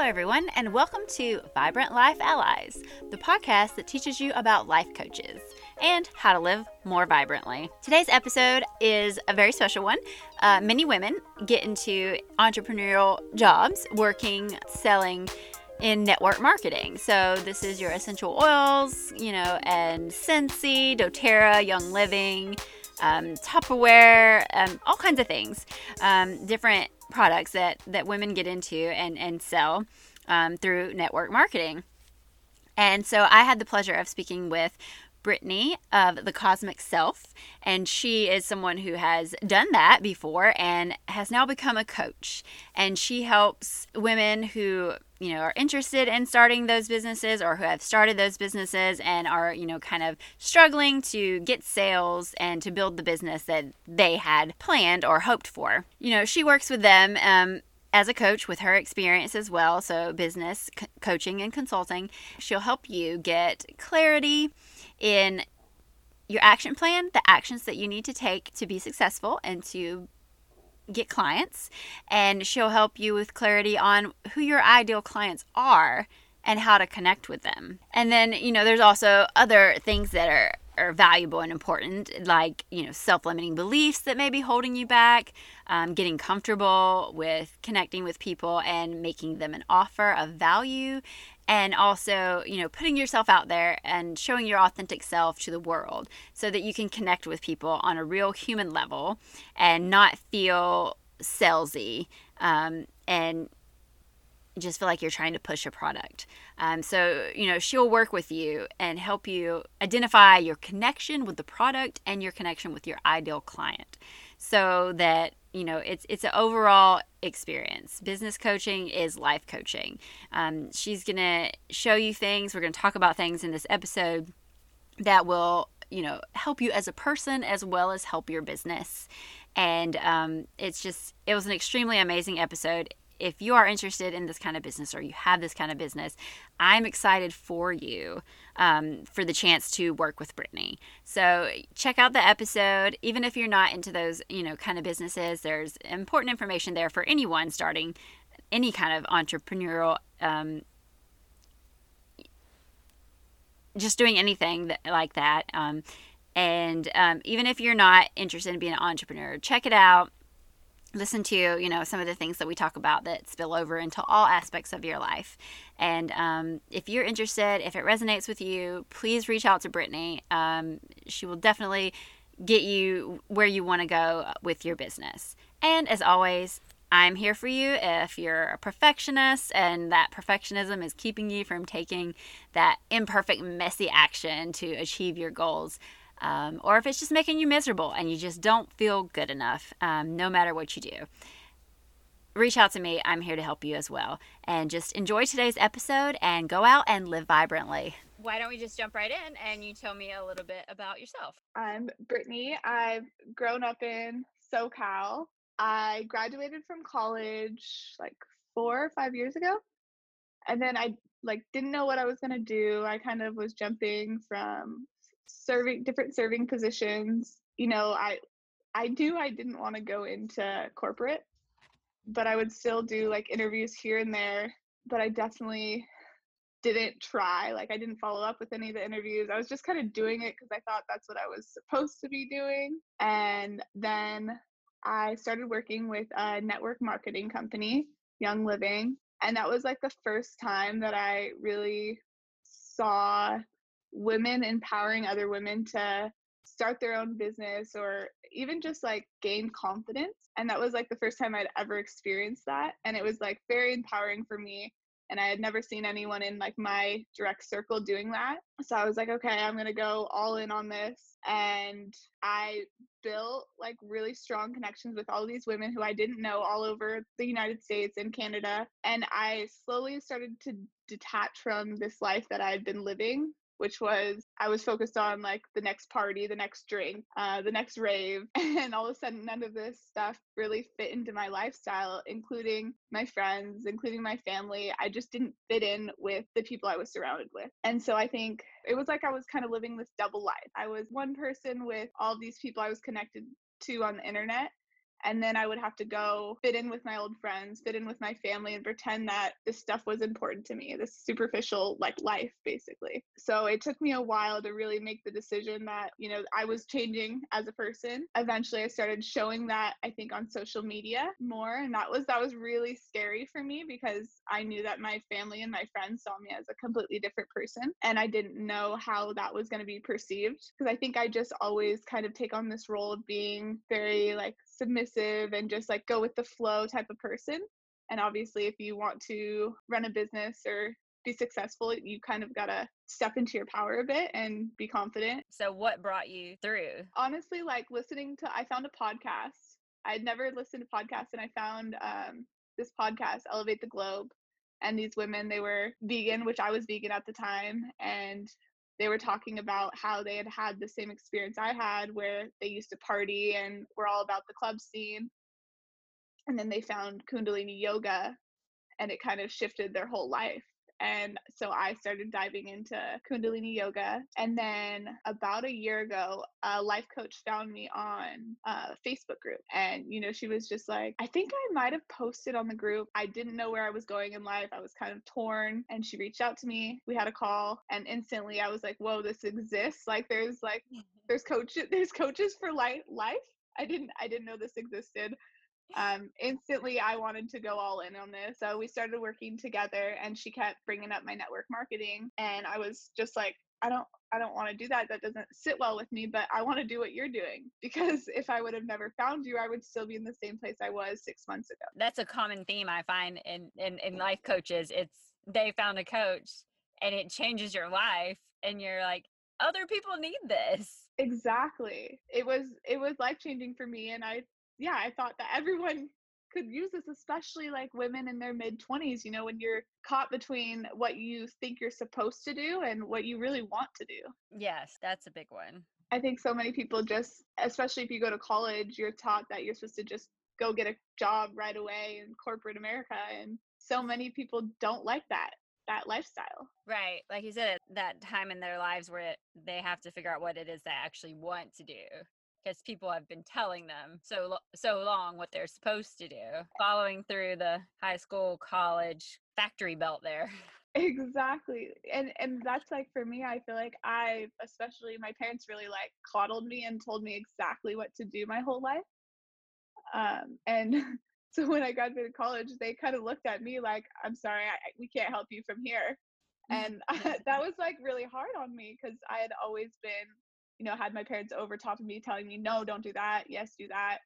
Hello, everyone, and welcome to Vibrant Life Allies, the podcast that teaches you about life coaches and how to live more vibrantly. Today's episode is a very special one. Uh, many women get into entrepreneurial jobs working, selling, in network marketing. So this is your essential oils, you know, and Scentsy, doTERRA, Young Living, um, Tupperware, um, all kinds of things, um, different products that that women get into and and sell um, through network marketing. And so I had the pleasure of speaking with Brittany of the Cosmic Self, and she is someone who has done that before and has now become a coach. And she helps women who you know are interested in starting those businesses or who have started those businesses and are you know kind of struggling to get sales and to build the business that they had planned or hoped for. You know, she works with them. Um, as a coach with her experience as well, so business co- coaching and consulting, she'll help you get clarity in your action plan, the actions that you need to take to be successful and to get clients. And she'll help you with clarity on who your ideal clients are and how to connect with them. And then, you know, there's also other things that are are valuable and important, like you know self-limiting beliefs that may be holding you back, um, getting comfortable with connecting with people and making them an offer of value, and also you know putting yourself out there and showing your authentic self to the world so that you can connect with people on a real human level and not feel salesy um, and just feel like you're trying to push a product. Um, so, you know, she'll work with you and help you identify your connection with the product and your connection with your ideal client so that you know it's it's an overall experience. Business coaching is life coaching. Um, she's gonna show you things. We're gonna talk about things in this episode that will you know help you as a person as well as help your business. And um, it's just it was an extremely amazing episode if you are interested in this kind of business or you have this kind of business, I'm excited for you um, for the chance to work with Brittany. So check out the episode. Even if you're not into those, you know, kind of businesses, there's important information there for anyone starting any kind of entrepreneurial. Um, just doing anything that, like that. Um, and um, even if you're not interested in being an entrepreneur, check it out listen to you know some of the things that we talk about that spill over into all aspects of your life. And um, if you're interested if it resonates with you please reach out to brittany. Um, she will definitely get you where you want to go with your business. And as always i'm here for you if you're a perfectionist and that perfectionism is keeping you from taking that imperfect messy action to achieve your goals um, or if it's just making you miserable and you just don't feel good enough, um, no matter what you do. Reach out to me. I'm here to help you as well. And just enjoy today's episode and go out and live vibrantly. Why don't we just jump right in and you tell me a little bit about yourself? I'm Brittany. I've grown up in SoCal. I graduated from college like four or five years ago. And then I like didn't know what I was gonna do. I kind of was jumping from serving different serving positions. You know, I I knew I didn't want to go into corporate, but I would still do like interviews here and there. But I definitely didn't try. Like I didn't follow up with any of the interviews. I was just kind of doing it because I thought that's what I was supposed to be doing. And then I started working with a network marketing company, Young Living. And that was like the first time that I really saw women empowering other women to start their own business or even just like gain confidence. And that was like the first time I'd ever experienced that. And it was like very empowering for me. And I had never seen anyone in like my direct circle doing that. So I was like, okay, I'm going to go all in on this. And I built like really strong connections with all these women who I didn't know all over the United States and Canada. And I slowly started to detach from this life that I had been living which was I was focused on like the next party, the next drink, uh, the next rave. And all of a sudden, none of this stuff really fit into my lifestyle, including my friends, including my family. I just didn't fit in with the people I was surrounded with. And so I think it was like I was kind of living this double life. I was one person with all these people I was connected to on the internet. And then I would have to go fit in with my old friends, fit in with my family, and pretend that this stuff was important to me, this superficial like life, basically. So it took me a while to really make the decision that, you know, I was changing as a person. Eventually I started showing that I think on social media more. And that was that was really scary for me because I knew that my family and my friends saw me as a completely different person. And I didn't know how that was going to be perceived. Because I think I just always kind of take on this role of being very like submissive and just like go with the flow type of person. And obviously, if you want to run a business or be successful, you kind of got to step into your power a bit and be confident. So, what brought you through? Honestly, like listening to, I found a podcast. I'd never listened to podcasts, and I found um, this podcast, Elevate the Globe. And these women, they were vegan, which I was vegan at the time. And they were talking about how they had had the same experience I had where they used to party and were all about the club scene. And then they found Kundalini yoga and it kind of shifted their whole life. And so I started diving into Kundalini yoga. And then about a year ago, a life coach found me on a Facebook group. And, you know, she was just like, I think I might have posted on the group. I didn't know where I was going in life. I was kind of torn. And she reached out to me. We had a call. And instantly I was like, whoa, this exists. Like there's like, there's coaches, there's coaches for life. Life. I didn't, I didn't know this existed um, instantly I wanted to go all in on this. So we started working together and she kept bringing up my network marketing and I was just like, I don't I don't want to do that. That doesn't sit well with me, but I want to do what you're doing because if I would have never found you, I would still be in the same place I was 6 months ago. That's a common theme I find in in, in life coaches. It's they found a coach and it changes your life and you're like other people need this. Exactly. It was it was life changing for me and I yeah, I thought that everyone could use this, especially like women in their mid 20s, you know, when you're caught between what you think you're supposed to do and what you really want to do. Yes, that's a big one. I think so many people just, especially if you go to college, you're taught that you're supposed to just go get a job right away in corporate America. And so many people don't like that that lifestyle. Right. Like you said, that time in their lives where they have to figure out what it is they actually want to do because people have been telling them so so long what they're supposed to do following through the high school college factory belt there. Exactly and and that's like for me i feel like i especially my parents really like coddled me and told me exactly what to do my whole life um and so when i graduated college they kind of looked at me like i'm sorry I, we can't help you from here and I, that was like really hard on me because i had always been you know, had my parents over top of me telling me, no, don't do that. Yes, do that.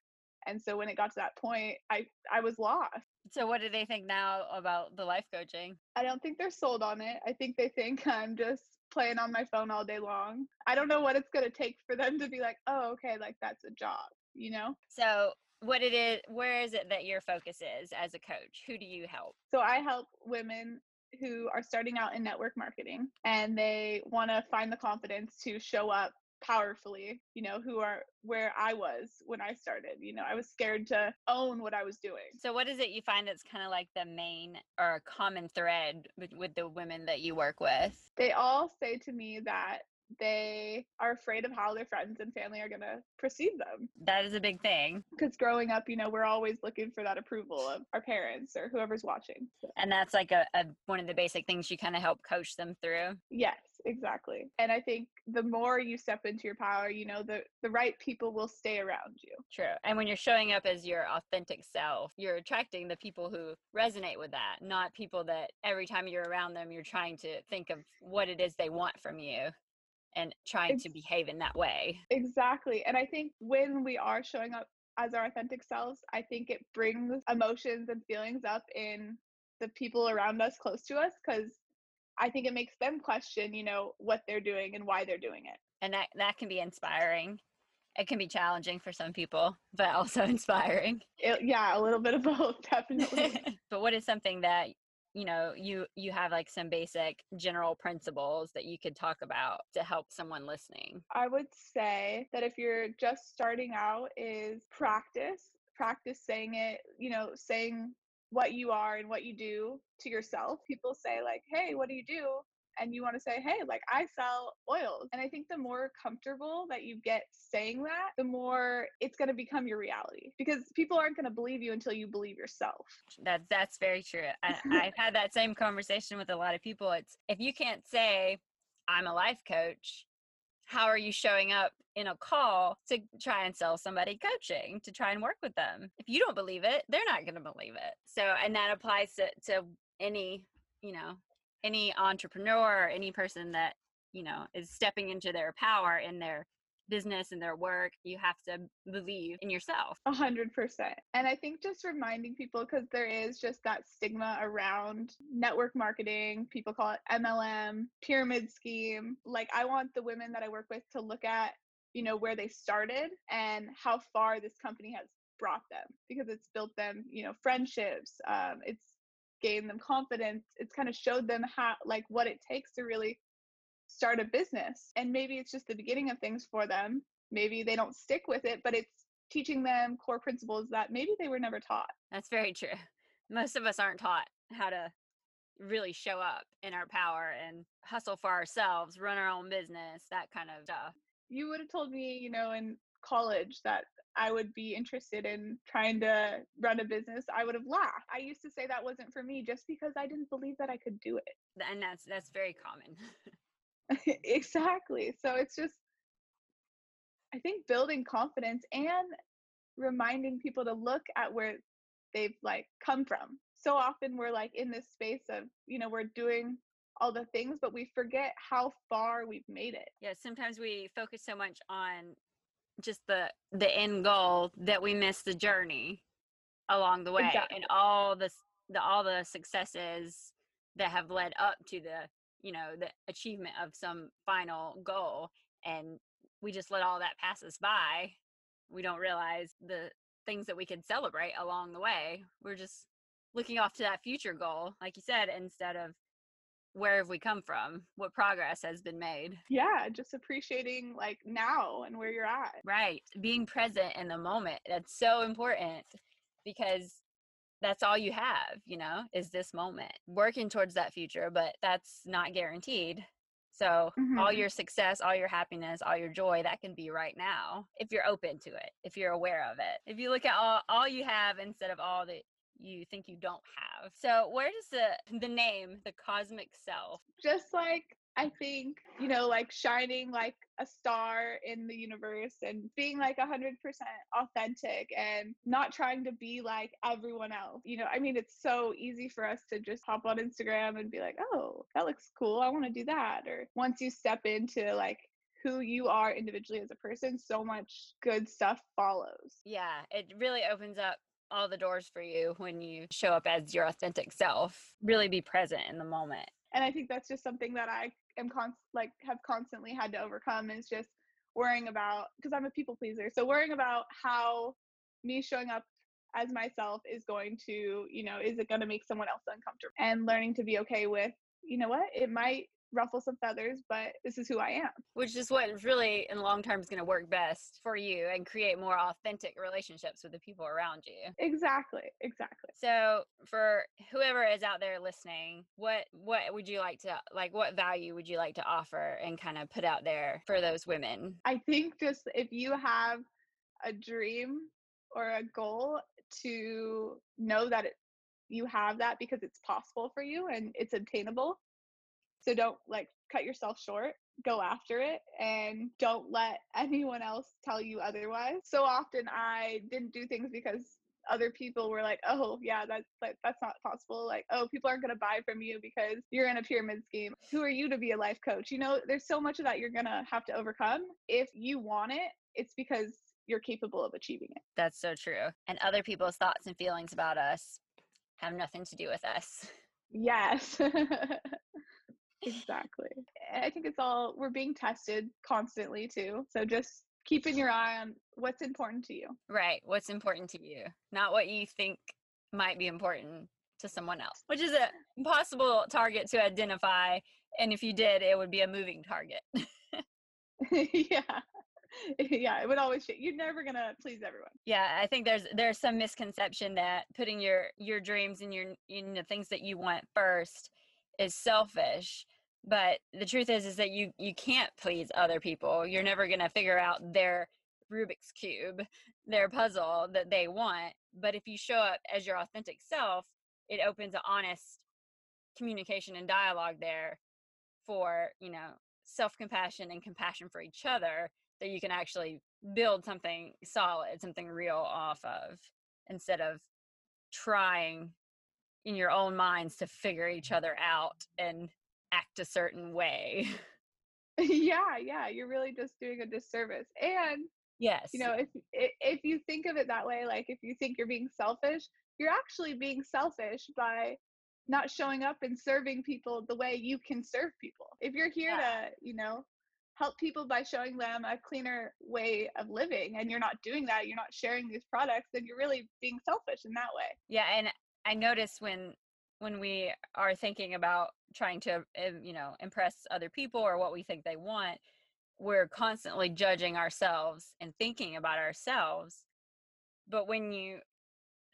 And so when it got to that point, I, I was lost. So what do they think now about the life coaching? I don't think they're sold on it. I think they think I'm just playing on my phone all day long. I don't know what it's going to take for them to be like, oh, okay, like that's a job, you know? So what it is, where is it that your focus is as a coach? Who do you help? So I help women who are starting out in network marketing and they want to find the confidence to show up powerfully, you know, who are where I was when I started. You know, I was scared to own what I was doing. So, what is it you find that's kind of like the main or a common thread with, with the women that you work with? They all say to me that they are afraid of how their friends and family are going to perceive them. That is a big thing. Because growing up, you know, we're always looking for that approval of our parents or whoever's watching. So. And that's like a, a one of the basic things you kind of help coach them through. Yes, exactly. And I think the more you step into your power, you know, the the right people will stay around you. True. And when you're showing up as your authentic self, you're attracting the people who resonate with that, not people that every time you're around them, you're trying to think of what it is they want from you and trying to behave in that way. Exactly. And I think when we are showing up as our authentic selves, I think it brings emotions and feelings up in the people around us close to us because I think it makes them question, you know, what they're doing and why they're doing it. And that that can be inspiring. It can be challenging for some people, but also inspiring. It, yeah, a little bit of both, definitely. but what is something that you know you you have like some basic general principles that you could talk about to help someone listening i would say that if you're just starting out is practice practice saying it you know saying what you are and what you do to yourself people say like hey what do you do and you want to say, hey, like I sell oils. And I think the more comfortable that you get saying that, the more it's going to become your reality because people aren't going to believe you until you believe yourself. That's that's very true. I, I've had that same conversation with a lot of people. It's if you can't say I'm a life coach, how are you showing up in a call to try and sell somebody coaching to try and work with them? If you don't believe it they're not going to believe it. So and that applies to, to any you know any entrepreneur or any person that you know is stepping into their power in their business and their work you have to believe in yourself. A hundred percent and i think just reminding people because there is just that stigma around network marketing people call it mlm pyramid scheme like i want the women that i work with to look at you know where they started and how far this company has brought them because it's built them you know friendships um, it's gained them confidence it's kind of showed them how like what it takes to really start a business and maybe it's just the beginning of things for them maybe they don't stick with it but it's teaching them core principles that maybe they were never taught that's very true most of us aren't taught how to really show up in our power and hustle for ourselves run our own business that kind of stuff you would have told me you know in college that I would be interested in trying to run a business, I would have laughed. I used to say that wasn't for me just because I didn't believe that I could do it. And that's that's very common. exactly. So it's just I think building confidence and reminding people to look at where they've like come from. So often we're like in this space of, you know, we're doing all the things, but we forget how far we've made it. Yeah, sometimes we focus so much on just the the end goal that we miss the journey along the way exactly. and all the the all the successes that have led up to the you know the achievement of some final goal and we just let all that pass us by we don't realize the things that we could celebrate along the way we're just looking off to that future goal like you said instead of where have we come from what progress has been made. Yeah just appreciating like now and where you're at. Right being present in the moment that's so important because that's all you have, you know, is this moment. Working towards that future, but that's not guaranteed. So, mm-hmm. all your success, all your happiness, all your joy, that can be right now if you're open to it, if you're aware of it. If you look at all, all you have instead of all that you think you don't have. So, where does the the name, the cosmic self? Just like I think, you know, like shining like a star in the universe and being like 100% authentic and not trying to be like everyone else. You know, I mean, it's so easy for us to just hop on Instagram and be like, oh, that looks cool. I want to do that. Or once you step into like who you are individually as a person, so much good stuff follows. Yeah, it really opens up all the doors for you when you show up as your authentic self. Really be present in the moment. And I think that's just something that I am con- like have constantly had to overcome is just worrying about because I'm a people pleaser. So worrying about how me showing up as myself is going to, you know, is it going to make someone else uncomfortable? And learning to be okay with, you know what, it might ruffle some feathers, but this is who I am. Which is what really in long term is going to work best for you and create more authentic relationships with the people around you. Exactly. Exactly. So for whoever is out there listening, what what would you like to like what value would you like to offer and kind of put out there for those women? I think just if you have a dream or a goal to know that it, you have that because it's possible for you and it's obtainable so don't like cut yourself short. Go after it and don't let anyone else tell you otherwise. So often I didn't do things because other people were like, "Oh, yeah, that's like that's not possible." Like, "Oh, people aren't going to buy from you because you're in a pyramid scheme." Who are you to be a life coach? You know, there's so much of that you're going to have to overcome. If you want it, it's because you're capable of achieving it. That's so true. And other people's thoughts and feelings about us have nothing to do with us. Yes. exactly. I think it's all we're being tested constantly too. So just keeping your eye on what's important to you. Right. What's important to you, not what you think might be important to someone else, which is a impossible target to identify. And if you did, it would be a moving target. yeah. yeah, it would always you're never gonna please everyone. Yeah, I think there's there's some misconception that putting your your dreams and your in the things that you want first is selfish but the truth is is that you you can't please other people. You're never going to figure out their rubik's cube their puzzle that they want but if you show up as your authentic self it opens an honest communication and dialogue there for you know self-compassion and compassion for each other that you can actually build something solid something real off of instead of trying in your own minds to figure each other out and act a certain way yeah yeah you're really just doing a disservice and yes you know if if you think of it that way like if you think you're being selfish you're actually being selfish by not showing up and serving people the way you can serve people. If you're here yeah. to, you know, help people by showing them a cleaner way of living and you're not doing that, you're not sharing these products, then you're really being selfish in that way. Yeah, and I notice when when we are thinking about trying to you know impress other people or what we think they want, we're constantly judging ourselves and thinking about ourselves. But when you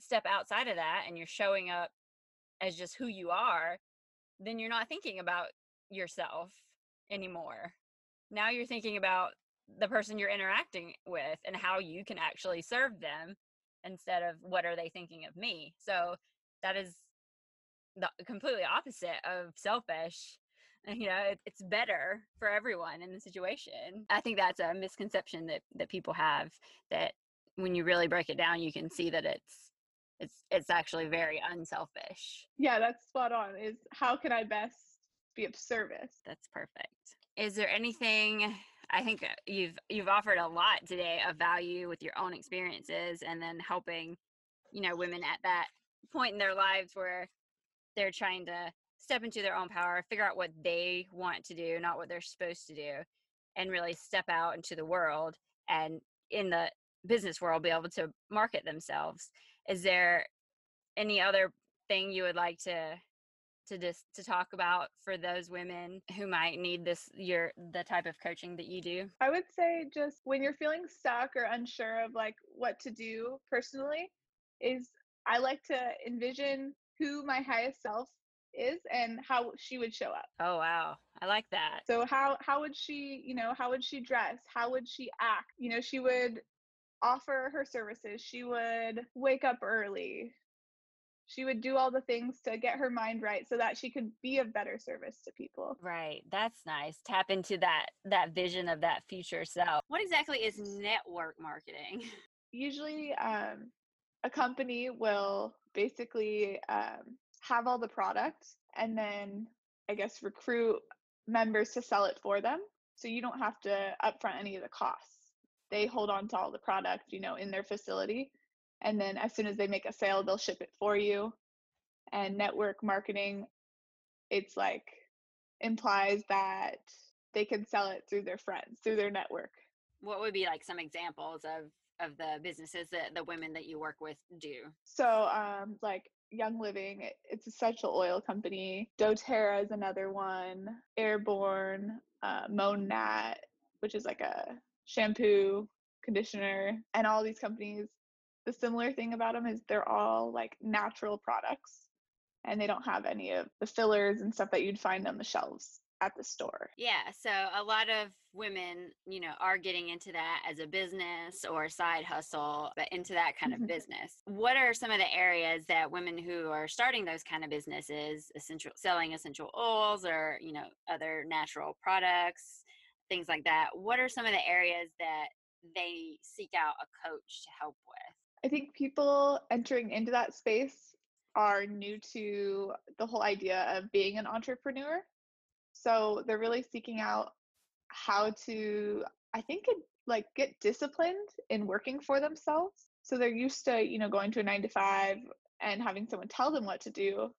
step outside of that and you're showing up as just who you are, then you're not thinking about yourself anymore. Now you're thinking about the person you're interacting with and how you can actually serve them instead of what are they thinking of me. So that is the completely opposite of selfish. You know, it, it's better for everyone in the situation. I think that's a misconception that that people have that when you really break it down, you can see that it's it's it's actually very unselfish yeah that's spot on is how can i best be of service that's perfect is there anything i think uh, you've you've offered a lot today of value with your own experiences and then helping you know women at that point in their lives where they're trying to step into their own power figure out what they want to do not what they're supposed to do and really step out into the world and in the business world be able to market themselves. Is there any other thing you would like to to just to talk about for those women who might need this your the type of coaching that you do? I would say just when you're feeling stuck or unsure of like what to do personally is i like to envision who my highest self is and how she would show up oh wow i like that so how how would she you know how would she dress how would she act you know she would offer her services. She would wake up early. She would do all the things to get her mind right so that she could be of better service to people. Right. That's nice. Tap into that that vision of that future self. What exactly is network marketing? Usually um, a company will basically um, have all the products and then I guess recruit members to sell it for them. So you don't have to upfront any of the costs they hold on to all the product, you know, in their facility. And then as soon as they make a sale, they'll ship it for you. And network marketing, it's like implies that they can sell it through their friends, through their network. What would be like some examples of of the businesses that the women that you work with do? So, um, like Young Living, it's a essential oil company. doTERRA is another one. Arbonne, uh, Monat, which is like a shampoo, conditioner, and all these companies. The similar thing about them is they're all like natural products and they don't have any of the fillers and stuff that you'd find on the shelves at the store. Yeah, so a lot of women, you know, are getting into that as a business or side hustle, but into that kind of mm-hmm. business. What are some of the areas that women who are starting those kind of businesses, essential selling essential oils or, you know, other natural products, things like that what are some of the areas that they seek out a coach to help with i think people entering into that space are new to the whole idea of being an entrepreneur so they're really seeking out how to i think it, like get disciplined in working for themselves. So they're used to you know going to a 9 to 5 and having someone tell them what to do.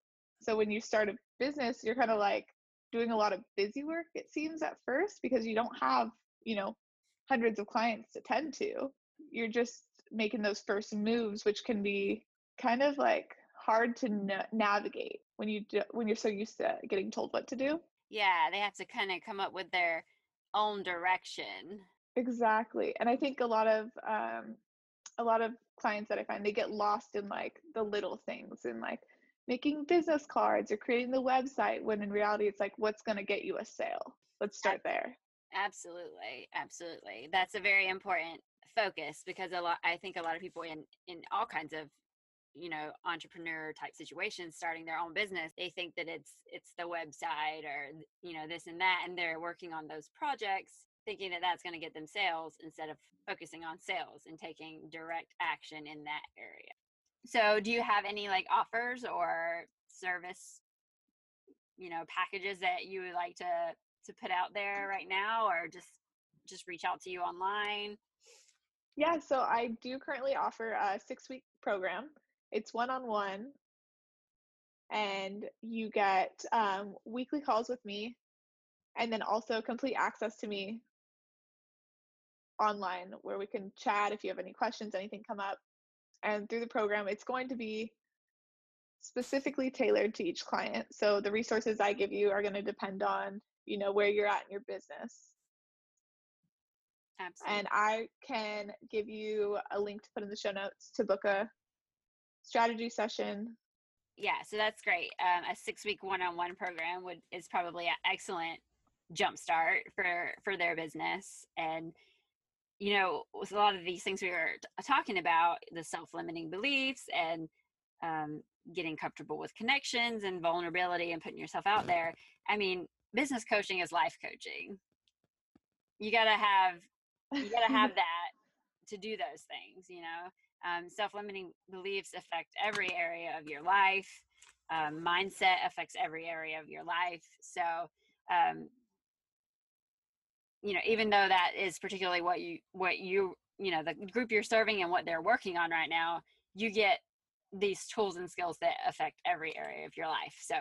So when you start a business you're kind of like doing a lot of busy work it seems at first because you don't have you know hundreds of clients to tend to. You're just making those first moves which can be kind of like hard to na- navigate when you do, when you're so used to getting told what to do. Yeah they have to kind of come up with their own direction. Exactly and i think a lot of um a lot of clients that i find they get lost in like the little things and like making business cards or creating the website when in reality it's like what's going to get you a sale? Let's start there. Absolutely absolutely that's a very important focus because a lot i think a lot of people in in all kinds of you know entrepreneur type situations starting their own business they think that it's it's the website or you know this and that and they're working on those projects thinking that that's going to get them sales instead of focusing on sales and taking direct action in that area. So do you have any like offers or service you know packages that you would like to to put out there right now or just just reach out to you online? Yeah so i do currently offer a six week program it's one on one and you get um, weekly calls with me and then also complete access to me online where we can chat if you have any questions anything come up. And through the program it's going to be specifically tailored to each client. So the resources i give you are going to depend on you know where you're at in your business. Absolutely. and i can give you a link to put in the show notes to book a strategy session yeah so that's great um, a six week one-on-one program would is probably an excellent jumpstart for for their business and you know, with a lot of these things we were t- talking about, the self-limiting beliefs and um, getting comfortable with connections and vulnerability and putting yourself out there. I mean, business coaching is life coaching. You gotta have, you gotta have that to do those things. You know, um, self-limiting beliefs affect every area of your life. Um, mindset affects every area of your life. So um, you know even though that is particularly what you what you you know the group you're serving and what they're working on right now you get these tools and skills that affect every area of your life so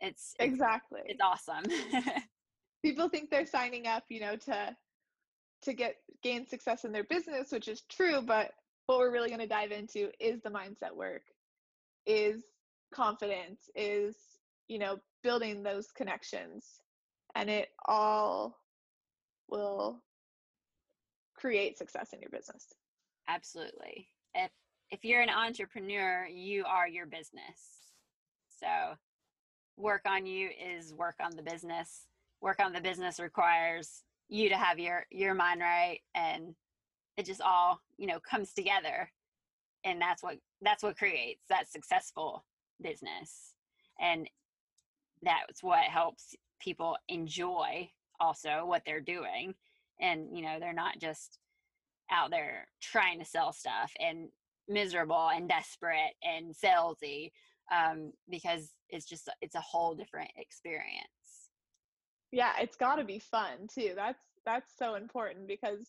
it's exactly it's, it's awesome people think they're signing up you know to to get gain success in their business which is true but what we're really going to dive into is the mindset work is confidence is you know building those connections and it all will create success in your business. Absolutely. If if you're an entrepreneur, you are your business. So work on you is work on the business. Work on the business requires you to have your your mind right and it just all, you know, comes together. And that's what that's what creates that successful business. And that's what helps people enjoy also what they're doing and you know they're not just out there trying to sell stuff and miserable and desperate and salesy um, because it's just it's a whole different experience yeah it's got to be fun too that's that's so important because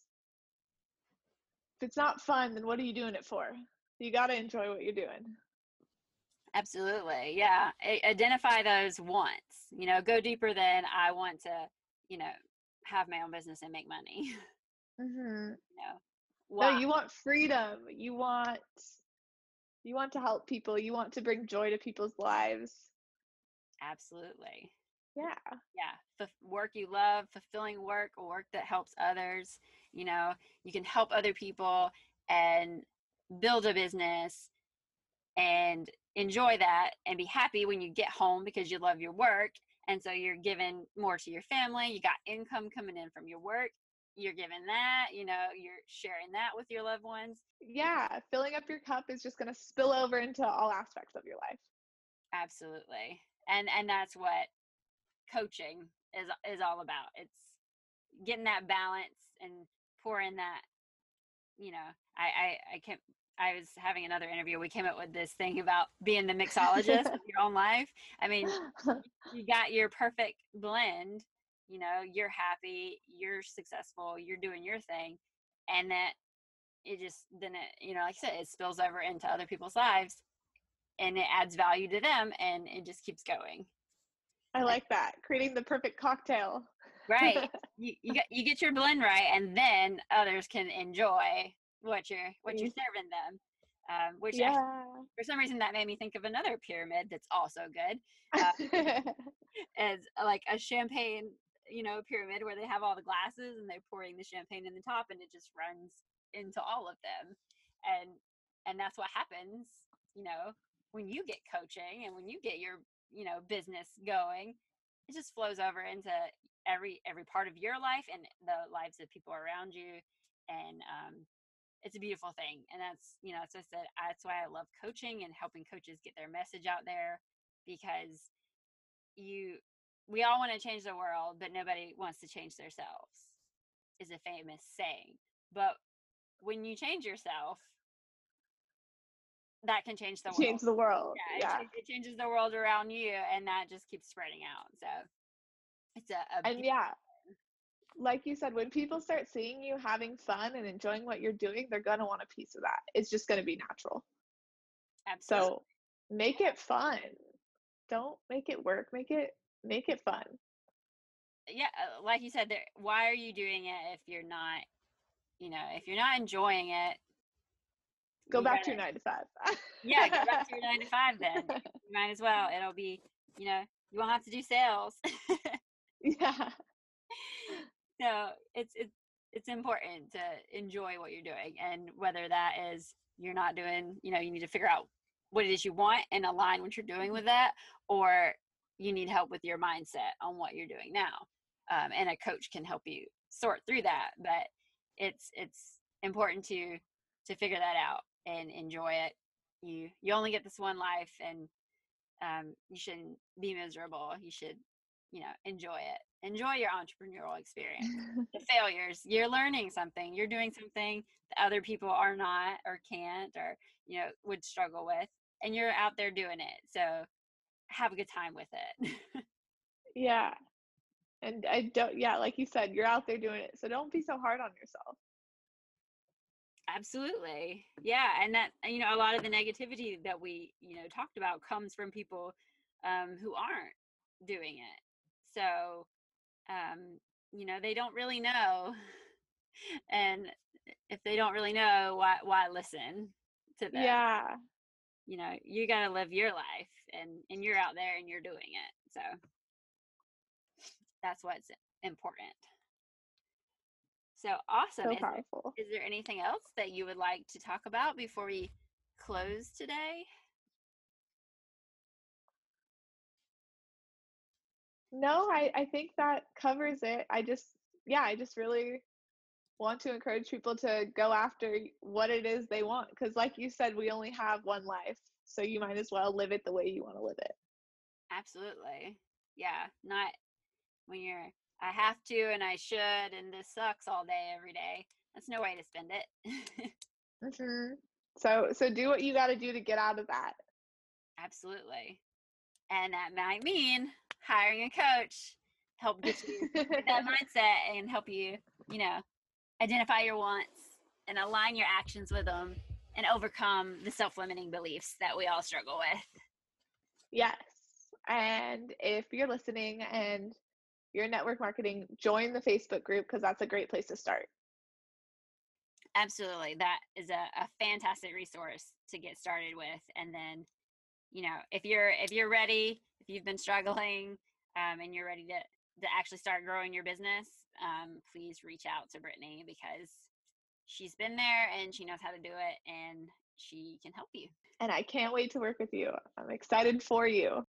if it's not fun then what are you doing it for? You got to enjoy what you're doing. Absolutely yeah identify those wants you know go deeper than i want to you know have my own business and make money. Mm-hmm. you know no you want freedom you want you want to help people you want to bring joy to people's lives. Absolutely yeah. Yeah F- work you love fulfilling work work that helps others you know you can help other people and build a business and enjoy that and be happy when you get home because you love your work and so you're giving more to your family you got income coming in from your work you're giving that you know you're sharing that with your loved ones. Yeah filling up your cup is just going to spill over into all aspects of your life. Absolutely and and that's what coaching is is all about it's getting that balance and pouring that you know i i, I can't I was having another interview. We came up with this thing about being the mixologist of your own life. I mean, you got your perfect blend. You know, you're happy, you're successful, you're doing your thing, and that it just then it you know, like I said, it spills over into other people's lives, and it adds value to them, and it just keeps going. I like that creating the perfect cocktail. right. You you get you get your blend right, and then others can enjoy what you're what you're serving them. Um, which yeah. I, for some reason that made me think of another pyramid that's also good, uh, as like a champagne, you know, pyramid where they have all the glasses and they're pouring the champagne in the top, and it just runs into all of them, and and that's what happens, you know, when you get coaching and when you get your you know business going it just flows over into every every part of your life and the lives of people around you and um, it's a beautiful thing and that's you know as i said that's why i love coaching and helping coaches get their message out there because you we all want to change the world but nobody wants to change themselves is a famous saying but when you change yourself that can change the world. Change the world. Yeah, yeah. It, it, changes the world around you, and that just keeps spreading out. So it's a, a and yeah, like you said, when people start seeing you having fun and enjoying what you're doing, they're gonna want a piece of that. It's just gonna be natural. Absolutely. So make it fun. Don't make it work. Make it make it fun. Yeah, uh, like you said, there. Why are you doing it if you're not, you know, if you're not enjoying it? Go back gotta, to your nine to five. yeah, go back to your nine to five then. You might as well. It'll be, you know, you won't have to do sales. yeah. So it's it's it's important to enjoy what you're doing and whether that is you're not doing, you know, you need to figure out what it is you want and align what you're doing with that, or you need help with your mindset on what you're doing now. Um, and a coach can help you sort through that. But it's it's important to to figure that out and enjoy it. You you only get this one life, and um, you shouldn't be miserable. You should, you know, enjoy it. Enjoy your entrepreneurial experience. the failures, you're learning something. You're doing something that other people are not, or can't, or you know, would struggle with, and you're out there doing it. So have a good time with it. yeah. And I don't, yeah, like you said, you're out there doing it. So don't be so hard on yourself. Absolutely. Yeah. And that, you know, a lot of the negativity that we, you know, talked about comes from people um, who aren't doing it. So, um, you know, they don't really know. and if they don't really know, why, why listen to them? Yeah. You know, you got to live your life and, and you're out there and you're doing it. So that's what's important. So awesome. So is, powerful. There, is there anything else that you would like to talk about before we close today? No, I, I think that covers it. I just, yeah, I just really want to encourage people to go after what it is they want. Because, like you said, we only have one life. So you might as well live it the way you want to live it. Absolutely. Yeah. Not when you're I have to and I should and this sucks all day every day. That's no way to spend it. mm-hmm. So so do what you got to do to get out of that. Absolutely. And that might mean hiring a coach, help get you that mindset and help you, you know, identify your wants and align your actions with them and overcome the self-limiting beliefs that we all struggle with. Yes. And if you're listening and your network marketing, join the Facebook group because that's a great place to start. Absolutely. That is a, a fantastic resource to get started with. And then, you know, if you're if you're ready, if you've been struggling um, and you're ready to to actually start growing your business, um, please reach out to Brittany because she's been there and she knows how to do it and she can help you. And I can't wait to work with you. I'm excited for you.